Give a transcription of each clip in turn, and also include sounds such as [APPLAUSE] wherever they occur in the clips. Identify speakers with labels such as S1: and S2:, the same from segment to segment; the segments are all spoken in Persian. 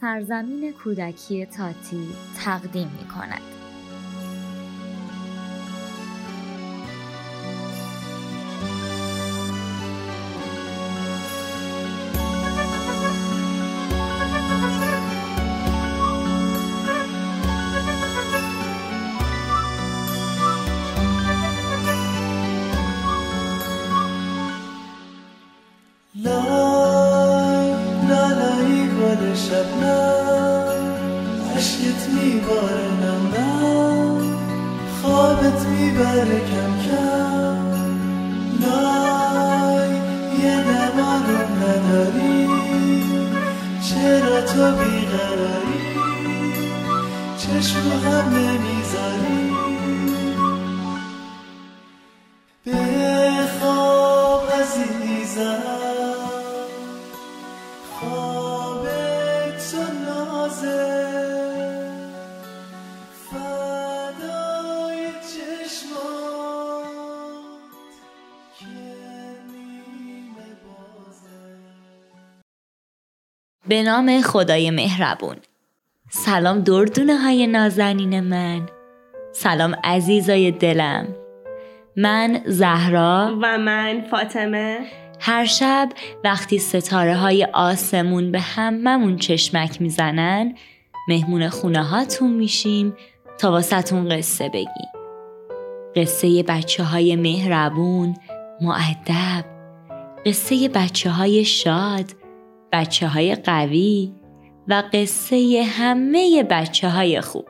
S1: سرزمین کودکی تاتی تقدیم می کند.
S2: می‌بره کم کم. نای یه نمارم نداری. چرا تو بیقراری؟ چشم هم نمی‌ذاری
S1: به نام خدای مهربون. سلام دردونه های نازنین من. سلام عزیزای دلم. من زهرا
S3: و من فاطمه.
S1: هر شب وقتی ستاره های آسمون به هممون چشمک می‌زنن مهمون خونه هاتون میشیم تا واسهتون قصه بگیم. قصه بچه های مهربون معدب قصه بچه های شاد بچه های قوی و قصه همه بچه های خوب.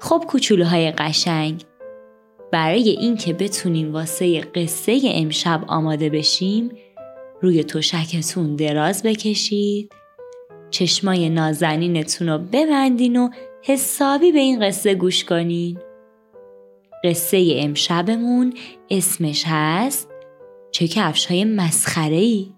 S1: خب کوچولوهای قشنگ برای اینکه بتونیم واسه قصه امشب آماده بشیم روی توشکتون دراز بکشید چشمای نازنینتون رو ببندین و حسابی به این قصه گوش کنین قصه امشبمون اسمش هست چه کفش های مسخره ای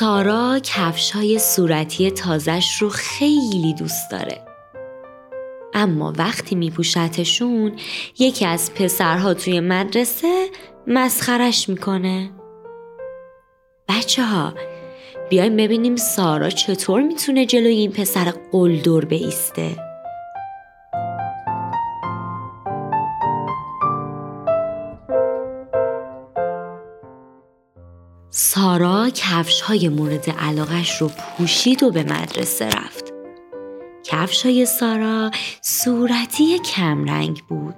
S1: سارا کفش های صورتی تازش رو خیلی دوست داره. اما وقتی میپوشتشون یکی از پسرها توی مدرسه مسخرش می‌کنه. بچه ها بیایم ببینیم سارا چطور می‌تونه جلوی این پسر قلدر بیسته. سارا کفش های مورد علاقش رو پوشید و به مدرسه رفت. کفش های سارا صورتی کمرنگ بود.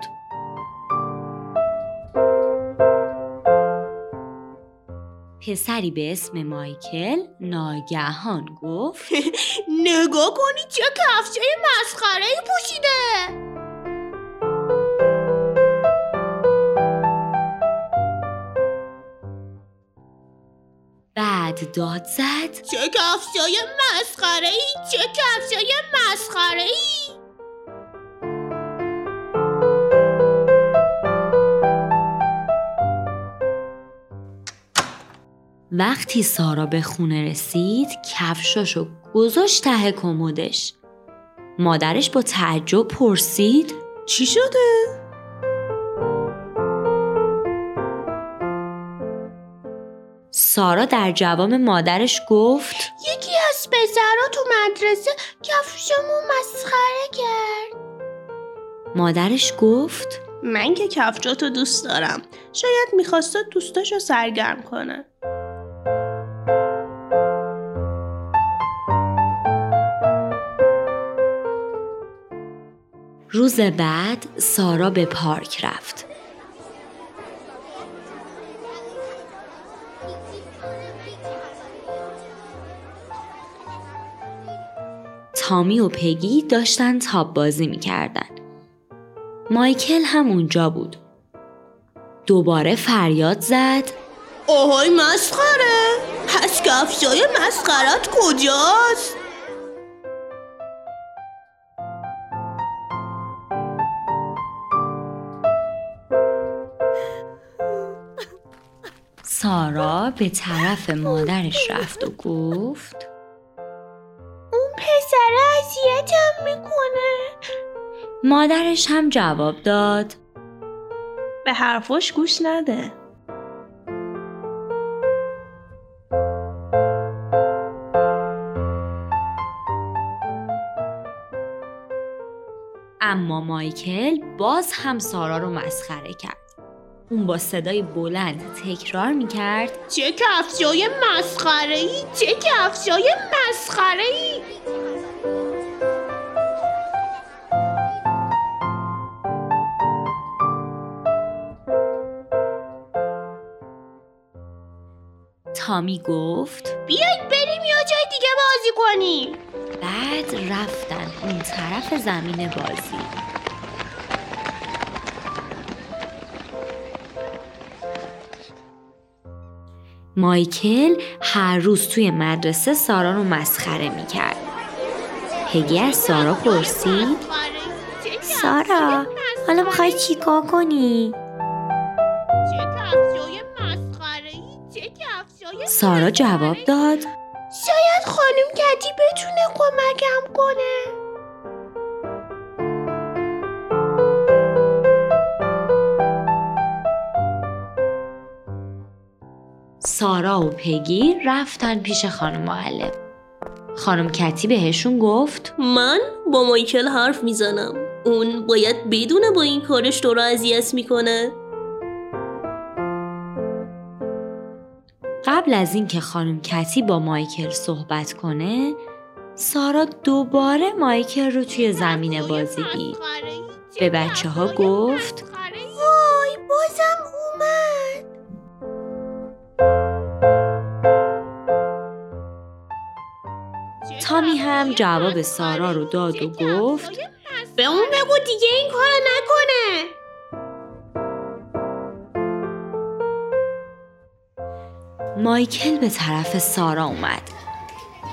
S1: پسری به اسم مایکل ناگهان گفت [LAUGHS]
S3: نگاه کنی چه کفشای مسخره پوشیده
S1: بعد داد زد.
S3: چه کفشای مسخره ای چه کفشای مسخره ای
S1: وقتی سارا به خونه رسید کفشاشو گذاشت ته کمدش. مادرش با تعجب پرسید
S3: چی شده؟
S1: سارا در جواب مادرش گفت
S3: یکی از پسرا تو مدرسه کفشمو مسخره کرد.
S1: مادرش گفت
S3: من که کفشاتو دوست دارم. شاید می‌خواسته دوستاشو سرگرم کنه.
S1: روز بعد سارا به پارک رفت. تامی و پگی داشتن تاب بازی می‌کردن. مایکل هم اونجا بود. دوباره فریاد زد
S3: اوهای مسخره پس کفشای مسخرت کجاست؟
S1: سارا به طرف مادرش رفت و گفت
S3: اون اذیتم می‌کنه.
S1: مادرش هم جواب داد
S4: به حرفاش گوش نده.
S1: اما مایکل باز هم سارا رو مسخره کرد. اون با صدای بلند تکرار می‌کرد.
S3: چه کفشای مسخره ای چه کفشای مسخره ای
S1: تامی گفت
S3: بیاید بریم یا جای دیگه بازی کنیم.
S1: بعد رفتن اون طرف زمین بازی. مایکل هر روز توی مدرسه سارا رو مسخره می‌کرد پگی از سارا پرسید سارا حالا می‌خوای چیکار کنی؟ سارا جواب داد
S3: شاید خانم کتی بتونه کمکم کنه
S1: سارا و پگی رفتن پیش خانم معلم. خانم کتی بهشون گفت
S4: من با مایکل حرف می‌زنم. اون باید بدونه با این کارش تو رو اذیت می‌کنه.
S1: قبل از اینکه خانم کتی با مایکل صحبت کنه سارا دوباره مایکل رو توی زمین بازی دید. به بچه ها گفت هم جواب سارا رو داد و گفت
S3: به اون بگو دیگه این کارو نکنه.
S1: مایکل به طرف سارا اومد.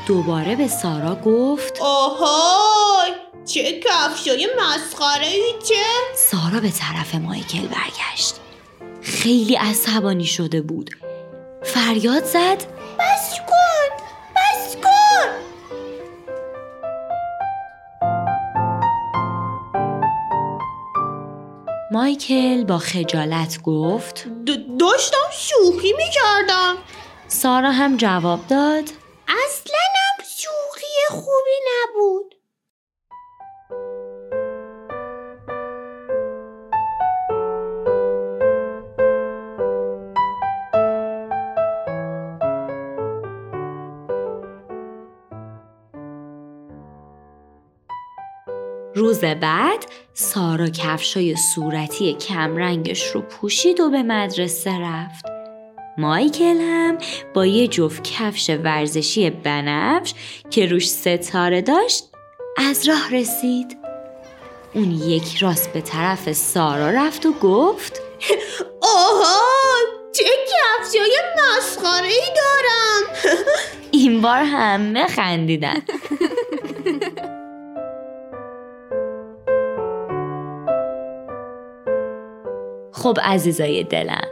S1: دوباره به سارا گفت
S3: آهای! چه کفشای مسخره ای چه؟
S1: سارا به طرف مایکل برگشت. خیلی عصبانی شده بود. فریاد زد مایکل با خجالت گفت
S3: داشتم شوخی می‌کردم.
S1: سارا هم جواب داد روز بعد سارا کفشای صورتی کمرنگش رو پوشید و به مدرسه رفت. مایکل هم با یه جفت کفش ورزشی بنفش که روش ستاره داشت از راه رسید. اون یک راست به طرف سارا رفت و گفت
S3: آها چه کفشای مسخره ای دارم.
S1: این بار همه خندیدن [LAUGHS] خب عزیزای دلم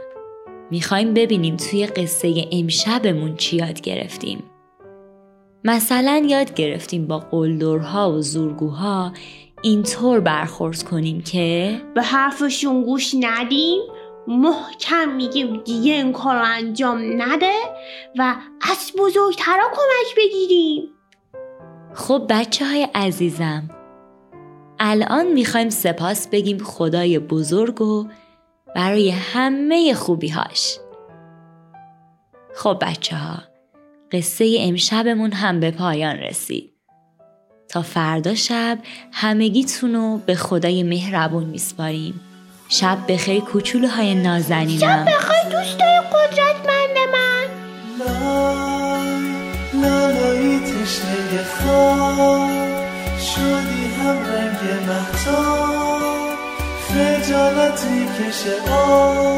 S1: می‌خوایم ببینیم توی قصه امشبمون چی یاد گرفتیم. مثلا یاد گرفتیم با قلدرها و زورگوها اینطور برخورد کنیم که
S3: به حرفشون گوش ندیم محکم میگیم دیگه این کار رو انجام نده و از بزرگترا کمک بگیریم.
S1: خب بچه های عزیزم الان می‌خوایم سپاس بگیم خدای بزرگ و برای همه خوبیهاش. خب بچه ها قصه امشبمون هم به پایان رسید. تا فردا شب همگیتون رو به خدای مهربون میسپاریم. شب بخیر کوچولوهای نازنینم.
S3: بخوای دوستای قدرتمند من.
S2: لای لالایی تشنه خواب شدی هم رنگ مهتاب. خجالتی کشه آب.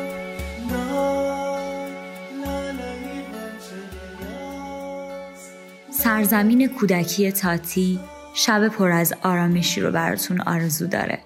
S1: سرزمین کودکی تاتی شب پر از آرامشی رو براتون آرزو داره.